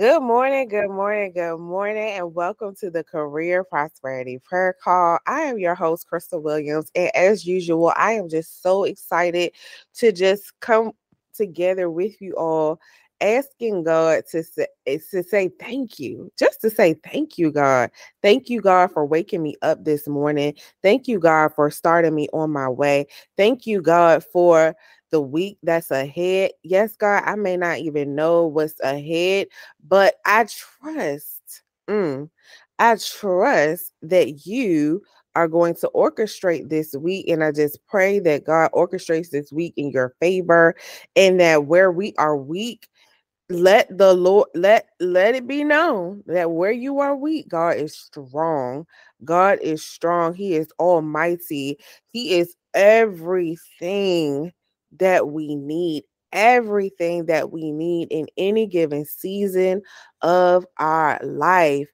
Good morning, good morning, good morning, and welcome to the Career Prosperity Prayer Call. I am your host, Crystal Williams, and as usual, I am just so excited to just come together with you all, asking God to say, eh, to say thank you, just to say thank you, God. Thank you, God, for waking me up this morning. Thank you, God, for starting me on my way. Thank you, God, for the week that's ahead. Yes, God, I may not even know what's ahead, but I trust, mm, I trust that you are going to orchestrate this week. And I just pray that God orchestrates this week in your favor and that where we are weak, let the lord let let it be known that where you are weak god is strong god is strong he is almighty he is everything that we need, everything that we need in any given season of our life.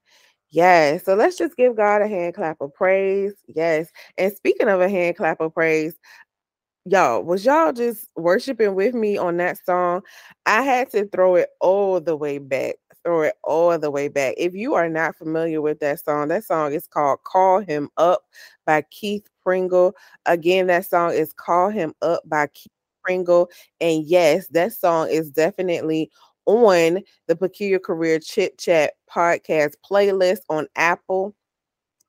Yes. So let's just give God a hand clap of praise. Yes. And speaking of a hand clap of praise, y'all, was y'all just worshiping with me on that song? I had to throw it all the way back. Throw it all the way back. If you are not familiar with that song, that song is called Call Him Up by Keith Pringle. Again, that song is Call Him Up by Keith Pringle. And yes, that song is definitely on the Peculiar Career Chit Chat podcast playlist on Apple.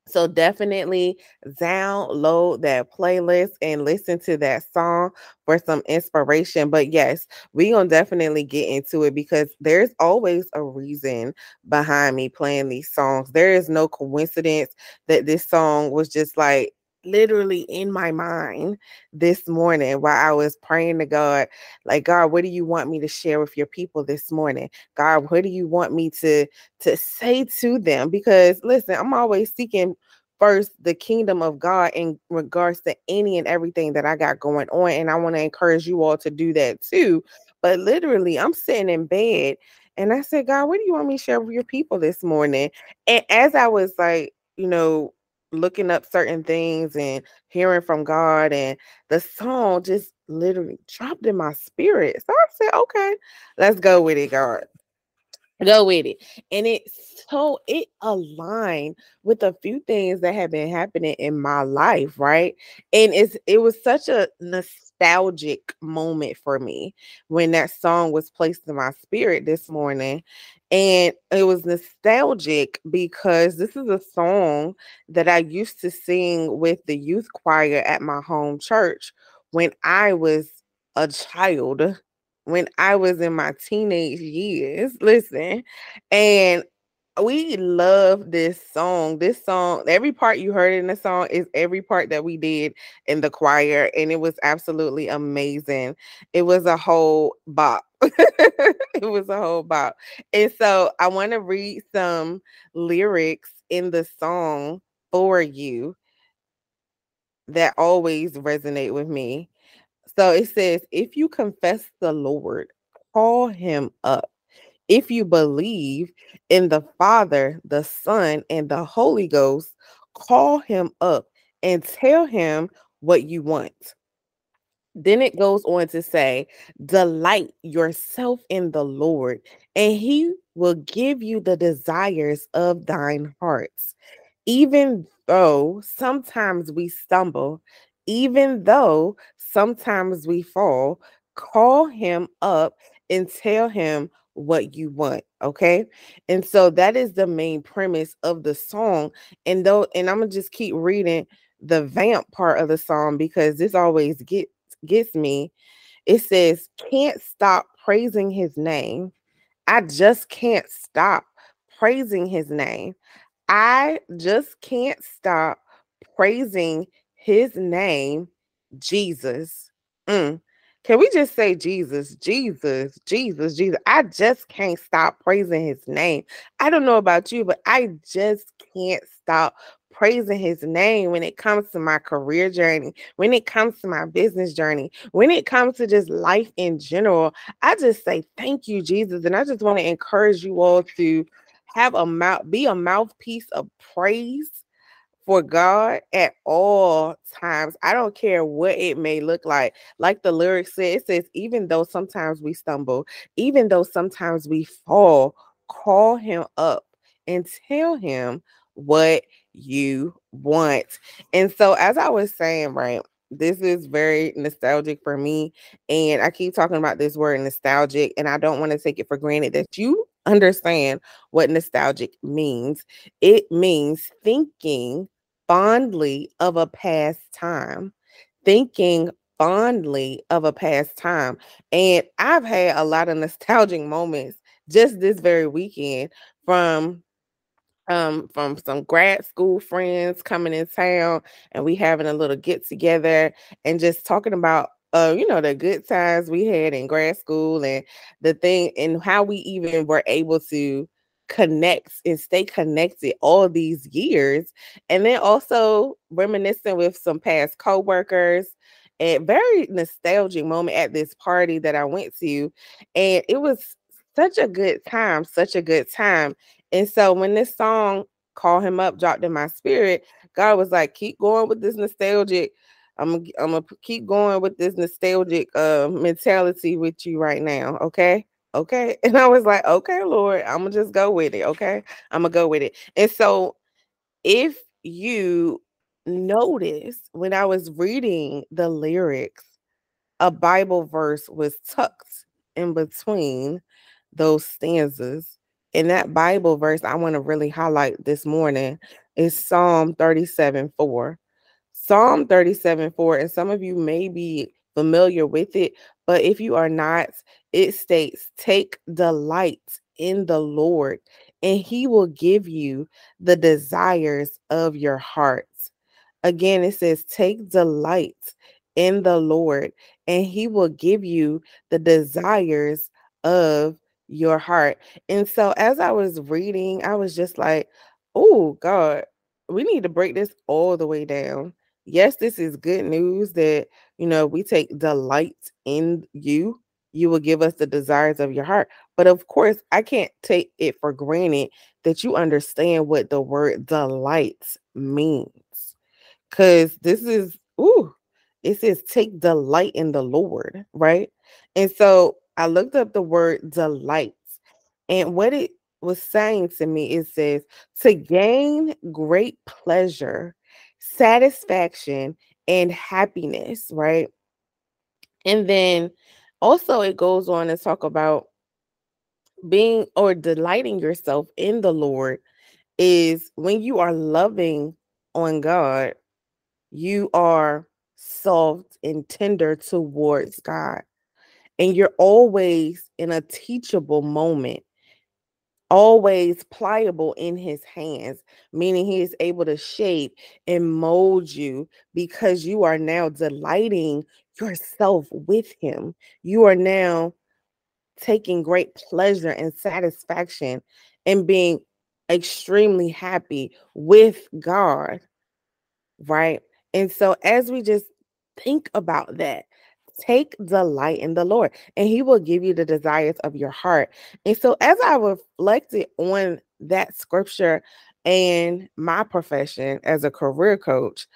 So definitely download that playlist and listen to that song for some inspiration. But yes, we're gonna definitely get into it because there's always a reason behind me playing these songs. There is no coincidence that this song was just like literally in my mind this morning while I was praying to God, like, God, what do you want me to share with your people this morning? God, what do you want me to to say to them? Because listen, I'm always seeking first the kingdom of God in regards to any and everything that I got going on. And I want to encourage you all to do that too. But literally, I'm sitting in bed and I said, God, what do you want me to share with your people this morning? And as I was like, you know, looking up certain things and hearing from God and the song just literally dropped in my spirit. So I said, okay, let's go with it, God. Go with it. And it so it aligned with a few things that have been happening in my life, right? And it's it was such a nostalgic moment for me when that song was placed in my spirit this morning. And it was nostalgic because this is a song that I used to sing with the youth choir at my home church when I was a child, when I was in my teenage years. Listen, and we love this song. This song, every part you heard in the song is every part that we did in the choir, and it was absolutely amazing. It was a whole bop. it was a whole bop. And so I want to read some lyrics in the song for you that always resonate with me. So it says, if you confess the Lord, call him up if you believe in the Father, the Son, and the Holy Ghost, call him up and tell him what you want. Then it goes on to say, Delight yourself in the Lord, and he will give you the desires of thine hearts. Even though sometimes we stumble, even though sometimes we fall, call him up and tell him what you want okay and so that is the main premise of the song and though and i'm gonna just keep reading the vamp part of the song because this always gets gets me it says can't stop praising his name i just can't stop praising his name i just can't stop praising his name jesus mm. Can we just say Jesus, Jesus, Jesus, Jesus? I just can't stop praising his name. I don't know about you, but I just can't stop praising his name when it comes to my career journey, when it comes to my business journey, when it comes to just life in general. I just say thank you, Jesus. And I just want to encourage you all to have a mouth, be a mouthpiece of praise for God at all times. I don't care what it may look like. Like the lyric says, it says, even though sometimes we stumble, even though sometimes we fall, call him up and tell him what you want. And so, as I was saying, right, this is very nostalgic for me. And I keep talking about this word nostalgic, and I don't want to take it for granted that you understand what nostalgic means. It means thinking fondly of a past time, thinking fondly of a past time. And I've had a lot of nostalgic moments just this very weekend from um, from some grad school friends coming in town and we having a little get together and just talking about uh, you know, the good times we had in grad school and the thing and how we even were able to connect and stay connected all these years. And then also reminiscing with some past co-workers and very nostalgic moment at this party that I went to. And it was such a good time, such a good time. And so when this song Call Him Up dropped in my spirit, God was like, keep going with this nostalgic. I'm I'm gonna keep going with this nostalgic uh mentality with you right now, okay? Okay. And I was like, okay, Lord, I'm gonna just go with it. Okay. I'm gonna go with it. And so if you notice when I was reading the lyrics, a Bible verse was tucked in between those stanzas and that Bible verse I want to really highlight this morning is Psalm 37 4. Psalm 37 4, and some of you may be familiar with it, but if you are not, it states, Take delight in the Lord, and he will give you the desires of your hearts. Again, it says, Take delight in the Lord, and he will give you the desires of your heart. And so as I was reading, I was just like, oh God, we need to break this all the way down. Yes, this is good news that you know we take delight in you. You will give us the desires of your heart. But of course, I can't take it for granted that you understand what the word delight means. Because this is, ooh, it says take delight in the Lord, right? And so I looked up the word delights, and what it was saying to me, it says to gain great pleasure, satisfaction, and happiness, right? And then also it goes on to talk about being or delighting yourself in the Lord is when you are loving on God, you are soft and tender towards God and you're always in a teachable moment always pliable in his hands, meaning he is able to shape and mold you because you are now delighting yourself with him. You are now taking great pleasure and satisfaction and being extremely happy with God, right? And so, as we just think about that, Take delight in the Lord, and He will give you the desires of your heart. And so, as I reflected on that scripture and my profession as a career coach,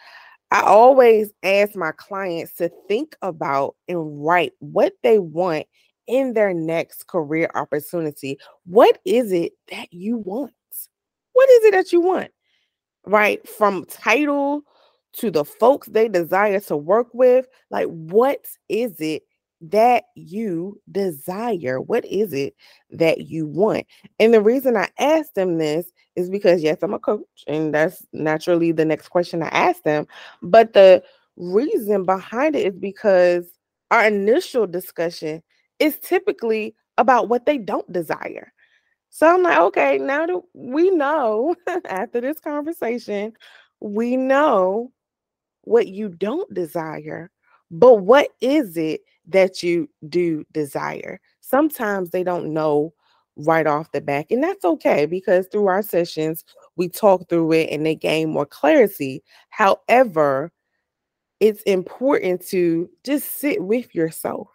I always ask my clients to think about and write what they want in their next career opportunity. What is it that you want? What is it that you want? Right? From title to the folks they desire to work with. Like, what is it that you desire? What is it that you want? And the reason I asked them this is because, yes, I'm a coach, and that's naturally the next question I ask them. But the reason behind it is because our initial discussion is typically about what they don't desire. So I'm like, okay, now that we know after this conversation, we know what you don't desire, but what is it that you do desire. Sometimes they don't know right off the back, and that's okay because through our sessions, we talk through it and they gain more clarity. However, it's important to just sit with yourself.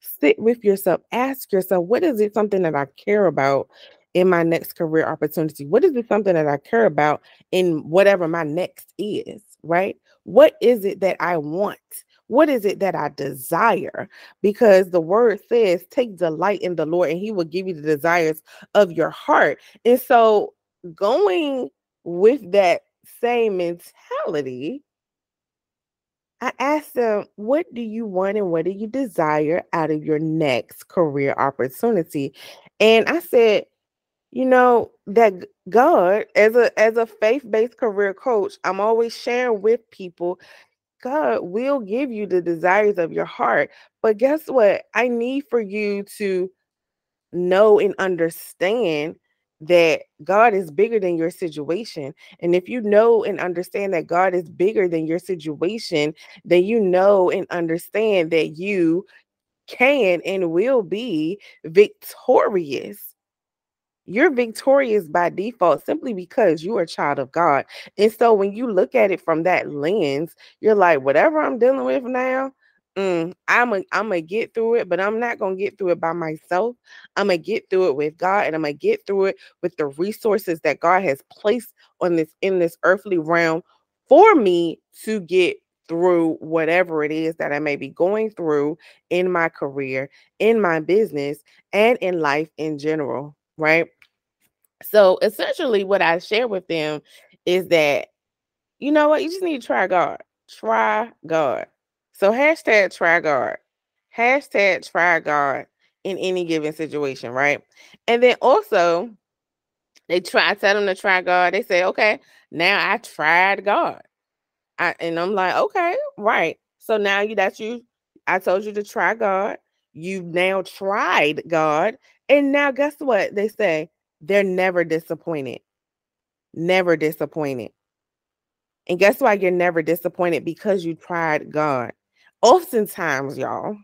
Sit with yourself. Ask yourself, what is it something that I care about in my next career opportunity? What is it something that I care about in whatever my next is, right? What is it that I want? What is it that I desire? Because the word says, take delight in the Lord and he will give you the desires of your heart. And so, going with that same mentality, I asked them, What do you want and what do you desire out of your next career opportunity? And I said, you know that God as a as a faith-based career coach, I'm always sharing with people God will give you the desires of your heart. But guess what? I need for you to know and understand that God is bigger than your situation. And if you know and understand that God is bigger than your situation, then you know and understand that you can and will be victorious you're victorious by default simply because you are a child of God. And so when you look at it from that lens, you're like, whatever I'm dealing with now, mm, I'm a, I'm gonna get through it, but I'm not gonna get through it by myself. I'm gonna get through it with God, and I'm gonna get through it with the resources that God has placed on this in this earthly realm for me to get through whatever it is that I may be going through in my career, in my business, and in life in general, right? So essentially, what I share with them is that you know what, you just need to try God. Try God. So hashtag try God. Hashtag try God in any given situation, right? And then also they try I tell them to try God. They say, okay, now I tried God. I, and I'm like, okay, right. So now you that you I told you to try God. You've now tried God. And now guess what? They say they're never disappointed. Never disappointed. And guess why you're never disappointed? Because you tried God. Oftentimes, y'all,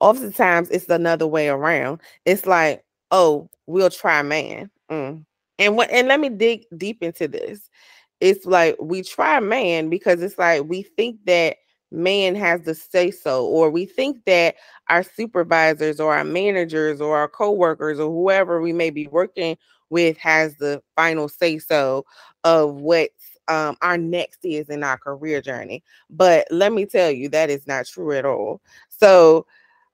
oftentimes it's another way around. It's like, oh, we'll try man. Mm. And what and let me dig deep into this. It's like we try man because it's like we think that man has to say so, or we think that our supervisors or our managers or our coworkers or whoever we may be working with has the final say so of what um, our next is in our career journey. But let me tell you, that is not true at all. So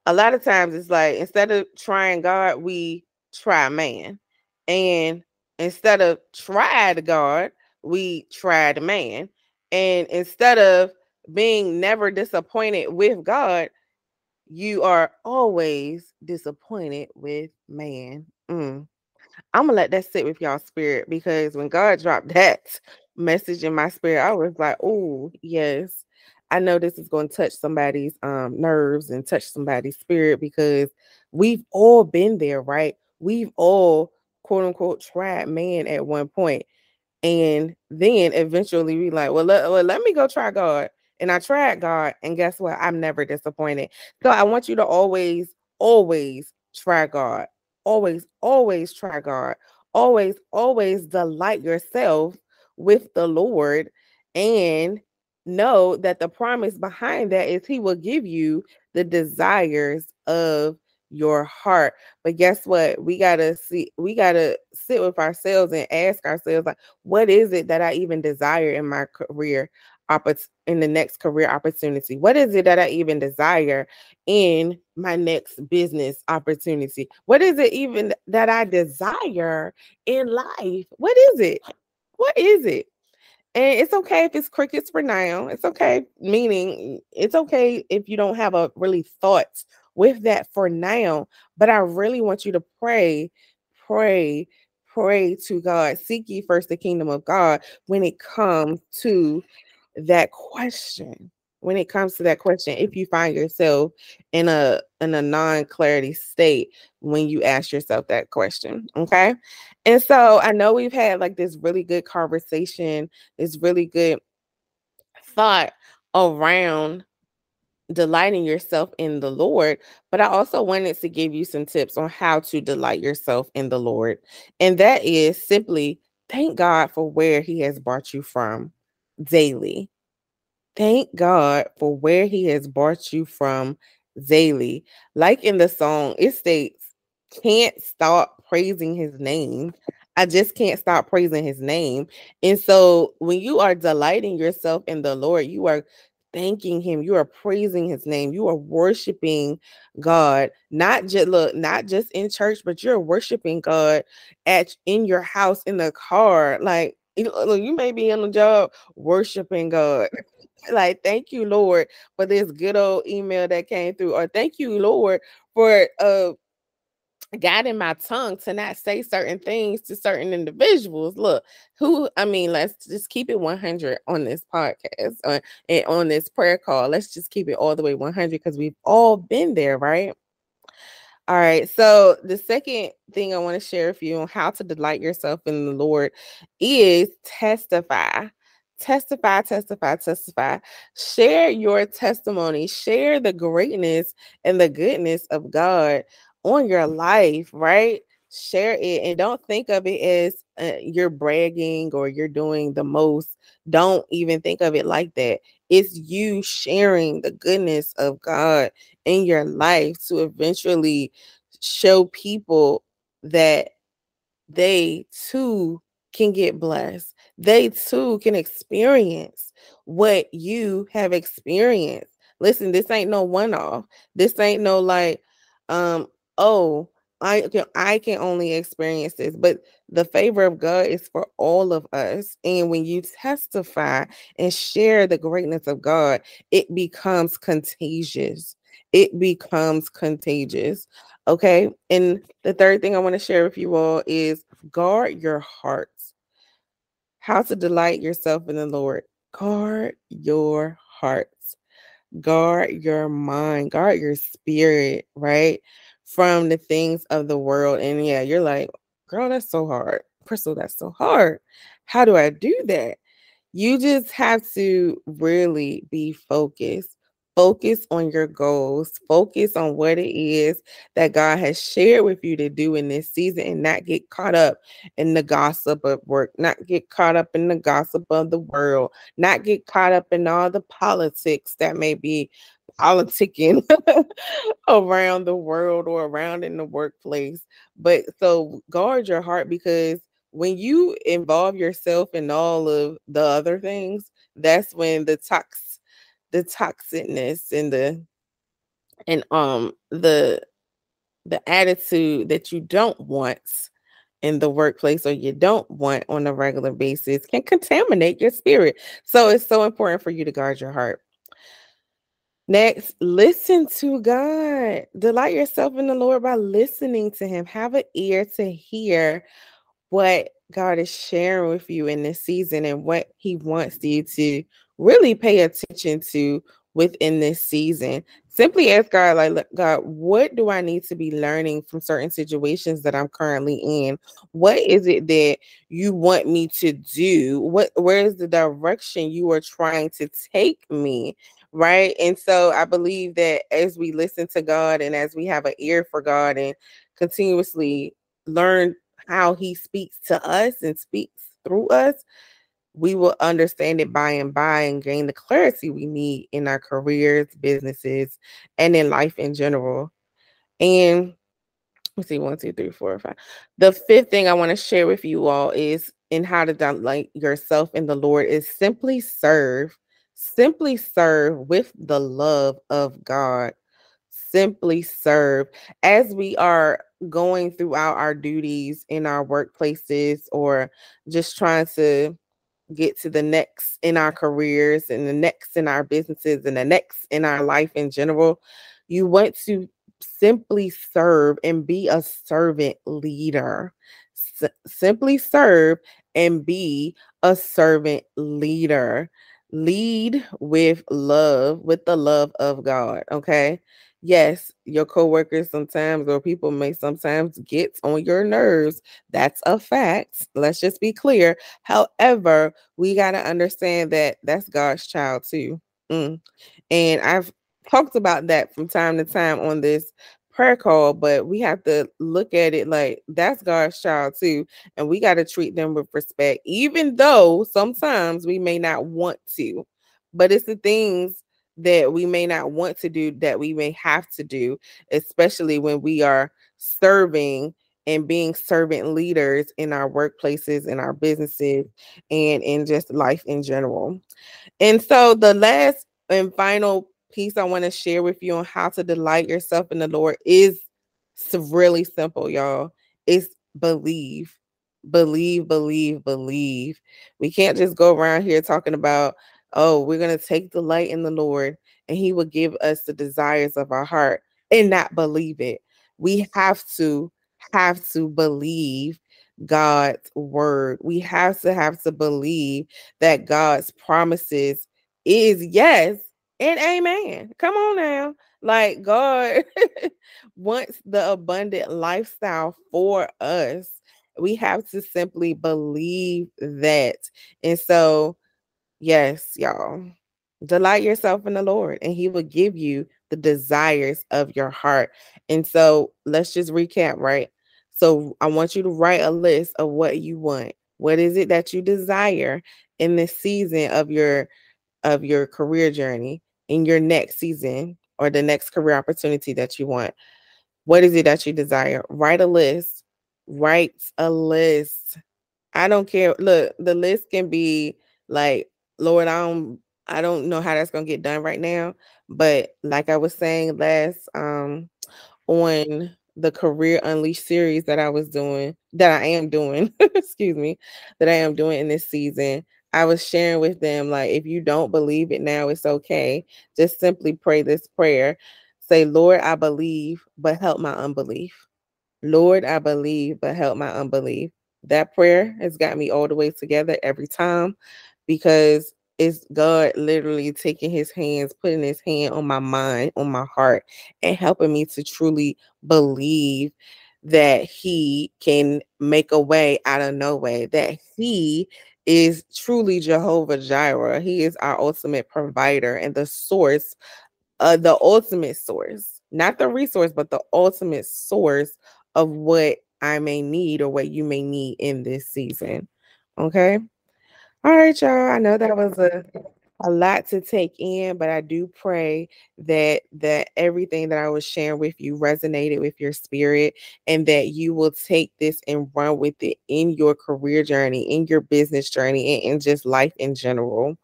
a lot of times it's like instead of trying God, we try man. And instead of try the God, we try the man. And instead of being never disappointed with God, you are always disappointed with man. Mm. I'm gonna let that sit with y'all spirit because when God dropped that message in my spirit, I was like, oh, yes. I know this is going to touch somebody's um, nerves and touch somebody's spirit because we've all been there, right? We've all quote unquote tried man at one point, and then eventually we like, well, let, well, let me go try God. And I tried God, and guess what? I'm never disappointed. So I want you to always, always try God. Always, always try God. Always, always delight yourself with the Lord and know that the promise behind that is He will give you the desires of your heart. But guess what? We gotta see, we gotta sit with ourselves and ask ourselves, like, what is it that I even desire in my career? In the next career opportunity? What is it that I even desire in my next business opportunity? What is it even that I desire in life? What is it? What is it? And it's okay if it's crickets for now. It's okay, meaning it's okay if you don't have a really thought with that for now. But I really want you to pray, pray, pray to God. Seek ye first the kingdom of God when it comes to that question when it comes to that question if you find yourself in a in a non-clarity state when you ask yourself that question okay and so i know we've had like this really good conversation this really good thought around delighting yourself in the Lord, but I also wanted to give you some tips on how to delight yourself in the Lord. And that is simply thank God for where He has brought you from daily. Thank God for where He has brought you from daily. Like in the song, it states, can't stop praising His name. I just can't stop praising his name. And so when you are delighting yourself in the Lord, you are thanking him you are praising his name you are worshiping god not just look not just in church but you're worshiping god at in your house in the car like look, you may be in the job worshiping god like thank you lord for this good old email that came through or thank you lord for uh guiding my tongue to not say certain things to certain individuals. Look, who I mean, let's just keep it 100 on this podcast uh, and on this prayer call. Let's just keep it all the way 100 because we've all been there, right? All right. So the second thing I want to share with you on how to delight yourself in the Lord is testify. Testify, testify, testify. Share your testimony. Share the greatness and the goodness of God on your life, right? Share it and don't think of it as uh, you're bragging or you're doing the most. Don't even think of it like that. It's you sharing the goodness of God in your life to eventually show people that they too can get blessed. They too can experience what you have experienced. Listen, this ain't no one off. This ain't no like, um, oh, I can I can only experience this, but the favor of God is for all of us. And when you testify and share the greatness of God, it becomes contagious. It becomes contagious. Okay. And the third thing I want to share with you all is guard your hearts. How to delight yourself in the Lord. Guard your hearts. Guard your mind. Guard your spirit, right? From the things of the world. And yeah, you're like, girl, that's so hard. Crystal, that's so hard. How do I do that? You just have to really be focused. Focus on your goals. Focus on what it is that God has shared with you to do in this season and not get caught up in the gossip of work, not get caught up in the gossip of the world, not get caught up in all the politics that may be politicking around the world or around in the workplace. But so guard your heart because when you involve yourself in all of the other things, that's when the tox the toxicness and the and um the the attitude that you don't want in the workplace or you don't want on a regular basis can contaminate your spirit. So it's so important for you to guard your heart. Next, listen to God. Delight yourself in the Lord by listening to Him. Have an ear to hear what God is sharing with you in this season and what He wants you to really pay attention to within this season. Simply ask God, like, God, what do I need to be learning from certain situations that I'm currently in? What is it that you want me to do? What where is the direction you are trying to take me? Right? And so I believe that as we listen to God and as we have an ear for God and continuously learn how He speaks to us and speaks through us, we will understand it by and by and gain the clarity we need in our careers, businesses, and in life in general. And let's see, one, two, three, four, five. The fifth thing I want to share with you all is in how to delight yourself in the Lord is simply serve Simply serve with the love of God. Simply serve as we are going throughout our duties in our workplaces or just trying to get to the next in our careers and the next in our businesses and the next in our life in general. You want to simply serve and be a servant leader. S- simply serve and be a servant leader lead with love, with the love of God. Okay. Yes, your coworkers sometimes or people may sometimes get on your nerves. That's a fact. Let's just be clear. However, we got to understand that that's God's child too. Mm. And I've talked about that from time to time on this prayer call, but we have to look at it like that's God's child too. And we got to treat them with respect, even though sometimes we may not want to. But it's the things that we may not want to do that we may have to do, especially when we are serving and being servant leaders in our workplaces, in our businesses, and in just life in general. And so the last and final piece I want to share with you on how to delight yourself in the Lord is really simple, y'all. It's believe, believe, believe, believe. We can't just go around here talking about, oh, we're going to take delight in the Lord and He will give us the desires of our heart and not believe it. We have to have to believe God's word. We have to have to believe that God's promises is yes and amen. Come on now. Like God wants the abundant lifestyle for us. We have to simply believe that. And so, yes, y'all, delight yourself in the Lord, and He will give you the desires of your heart. And so, let's just recap, right? So, I want you to write a list of what you want. What is it that you desire in this season of your of your career journey? In your next season or the next career opportunity that you want. What is it that you desire? Write a list. Write a list. I don't care. Look, the list can be like, Lord, I don't I don't know how that's gonna get done right now. But like I was saying last um on the career unleashed series that I was doing, that I am doing, excuse me, that I am doing in this season. I was sharing with them, like, if you don't believe it now, it's okay. Just simply pray this prayer. Say, Lord, I believe, but help my unbelief. Lord, I believe, but help my unbelief. That prayer has got me all the way together every time because it's God literally taking his hands, putting his hand on my mind, on my heart, and helping me to truly believe that he can make a way out of no way, that he is truly Jehovah Jireh. He is our ultimate provider and the source, uh, the ultimate source, not the resource, but the ultimate source of what I may need or what you may need in this season. Okay. All right, y'all. I know that was a a lot to take in, but I do pray that that everything that I was sharing with you resonated with your spirit and that you will take this and run with it in your career journey, in your business journey, and in just life in general.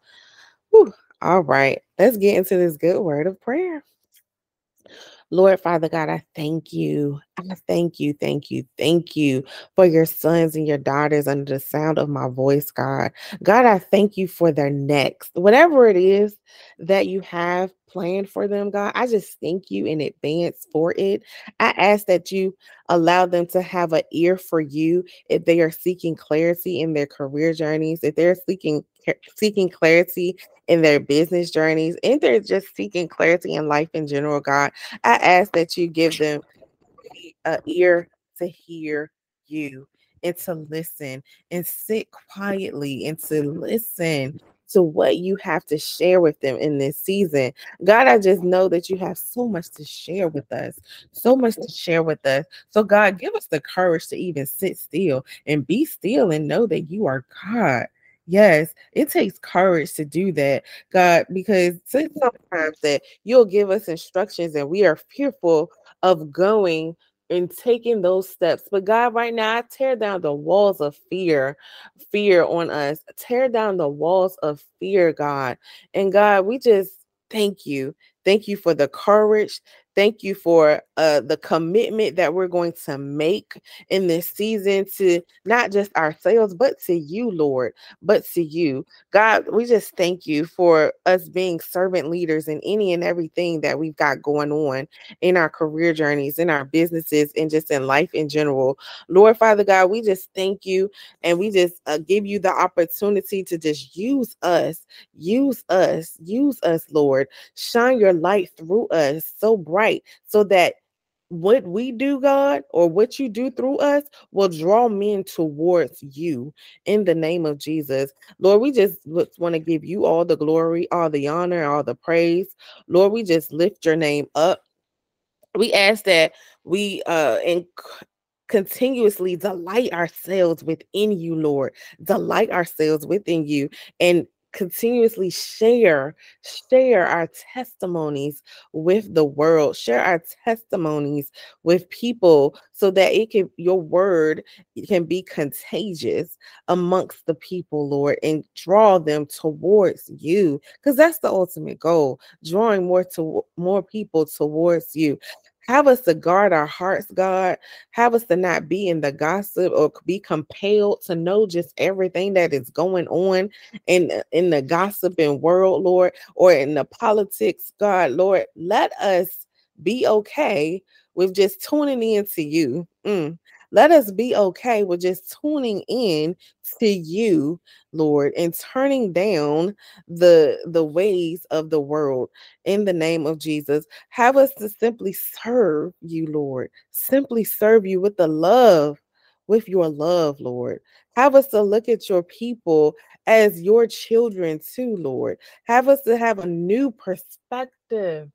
Whew. All right, let's get into this good word of prayer. Lord Father God, I thank you. I thank you, thank you, thank you for your sons and your daughters under the sound of my voice, God. God, I thank you for their next, whatever it is that you have planned for them, God. I just thank you in advance for it. I ask that you allow them to have an ear for you if they are seeking clarity in their career journeys, if they're seeking seeking clarity in their business journeys and they're just seeking clarity in life in general, God, I ask that you give them an ear to hear you and to listen and sit quietly and to listen to what you have to share with them in this season. God, I just know that you have so much to share with us, so much to share with us. So, God, give us the courage to even sit still and be still and know that you are God. Yes, it takes courage to do that, God, because sometimes that you'll give us instructions and we are fearful of going and taking those steps. But God, right now, I tear down the walls of fear, fear on us. Tear down the walls of fear, God. And God, we just thank you. Thank you for the courage. Thank you for uh, the commitment that we're going to make in this season to not just ourselves, but to you, Lord, but to you. God, we just thank you for us being servant leaders in any and everything that we've got going on in our career journeys, in our businesses, and just in life in general. Lord, Father God, we just thank you and we just uh, give you the opportunity to just use us, use us, use us, Lord. Shine your light through us so bright so that what we do, God, or what you do through us will draw men towards you in the name of Jesus. Lord, we just want to give you all the glory, all the honor, all the praise. Lord, we just lift your name up. We ask that we uh in continuously delight ourselves within you, Lord. Delight ourselves within you and continuously share share our testimonies with the world share our testimonies with people so that it can your word can be contagious amongst the people lord and draw them towards you because that's the ultimate goal drawing more to more people towards you have us to guard our hearts, God. Have us to not be in the gossip or be compelled to know just everything that is going on in, uh, in the gossiping world, Lord, or in the politics, God, Lord. Let us be okay with just tuning in to you. Mm. Let us be okay with just tuning in to you, Lord, and turning down the the ways of the world in the name of Jesus. Have us to simply serve you, Lord. Simply serve you with the love, with your love, Lord. Have us to look at your people as your children too, Lord. Have us to have a new perspective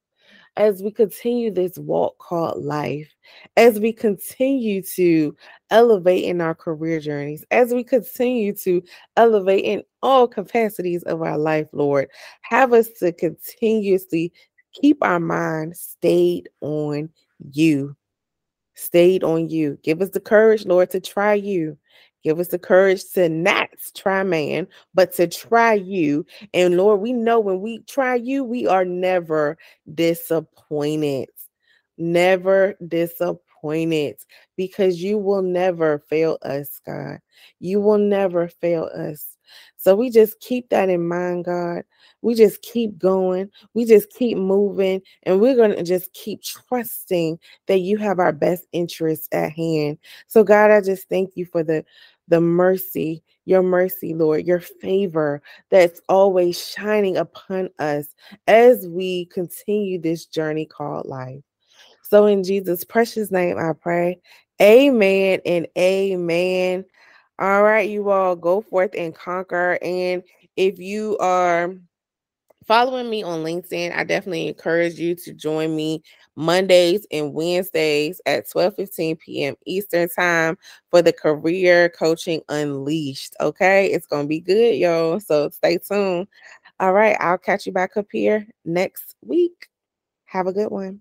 as we continue this walk called life, as we continue to elevate in our career journeys, as we continue to elevate in all capacities of our life, Lord, have us to continuously keep our mind stayed on you. Stayed on you. Give us the courage, Lord, to try you. Give us the courage to not try man, but to try you. And Lord, we know when we try you, we are never disappointed. Never disappointed because you will never fail us, God. You will never fail us. So we just keep that in mind, God. We just keep going. We just keep moving. And we're going to just keep trusting that you have our best interests at hand. So, God, I just thank you for the the mercy, your mercy, Lord, your favor that's always shining upon us as we continue this journey called life. So, in Jesus' precious name, I pray. Amen and amen. All right, you all go forth and conquer. And if you are following me on LinkedIn, I definitely encourage you to join me Mondays and Wednesdays at 12 15 p.m. Eastern Time for the Career Coaching Unleashed. Okay, it's going to be good, y'all. So stay tuned. All right, I'll catch you back up here next week. Have a good one.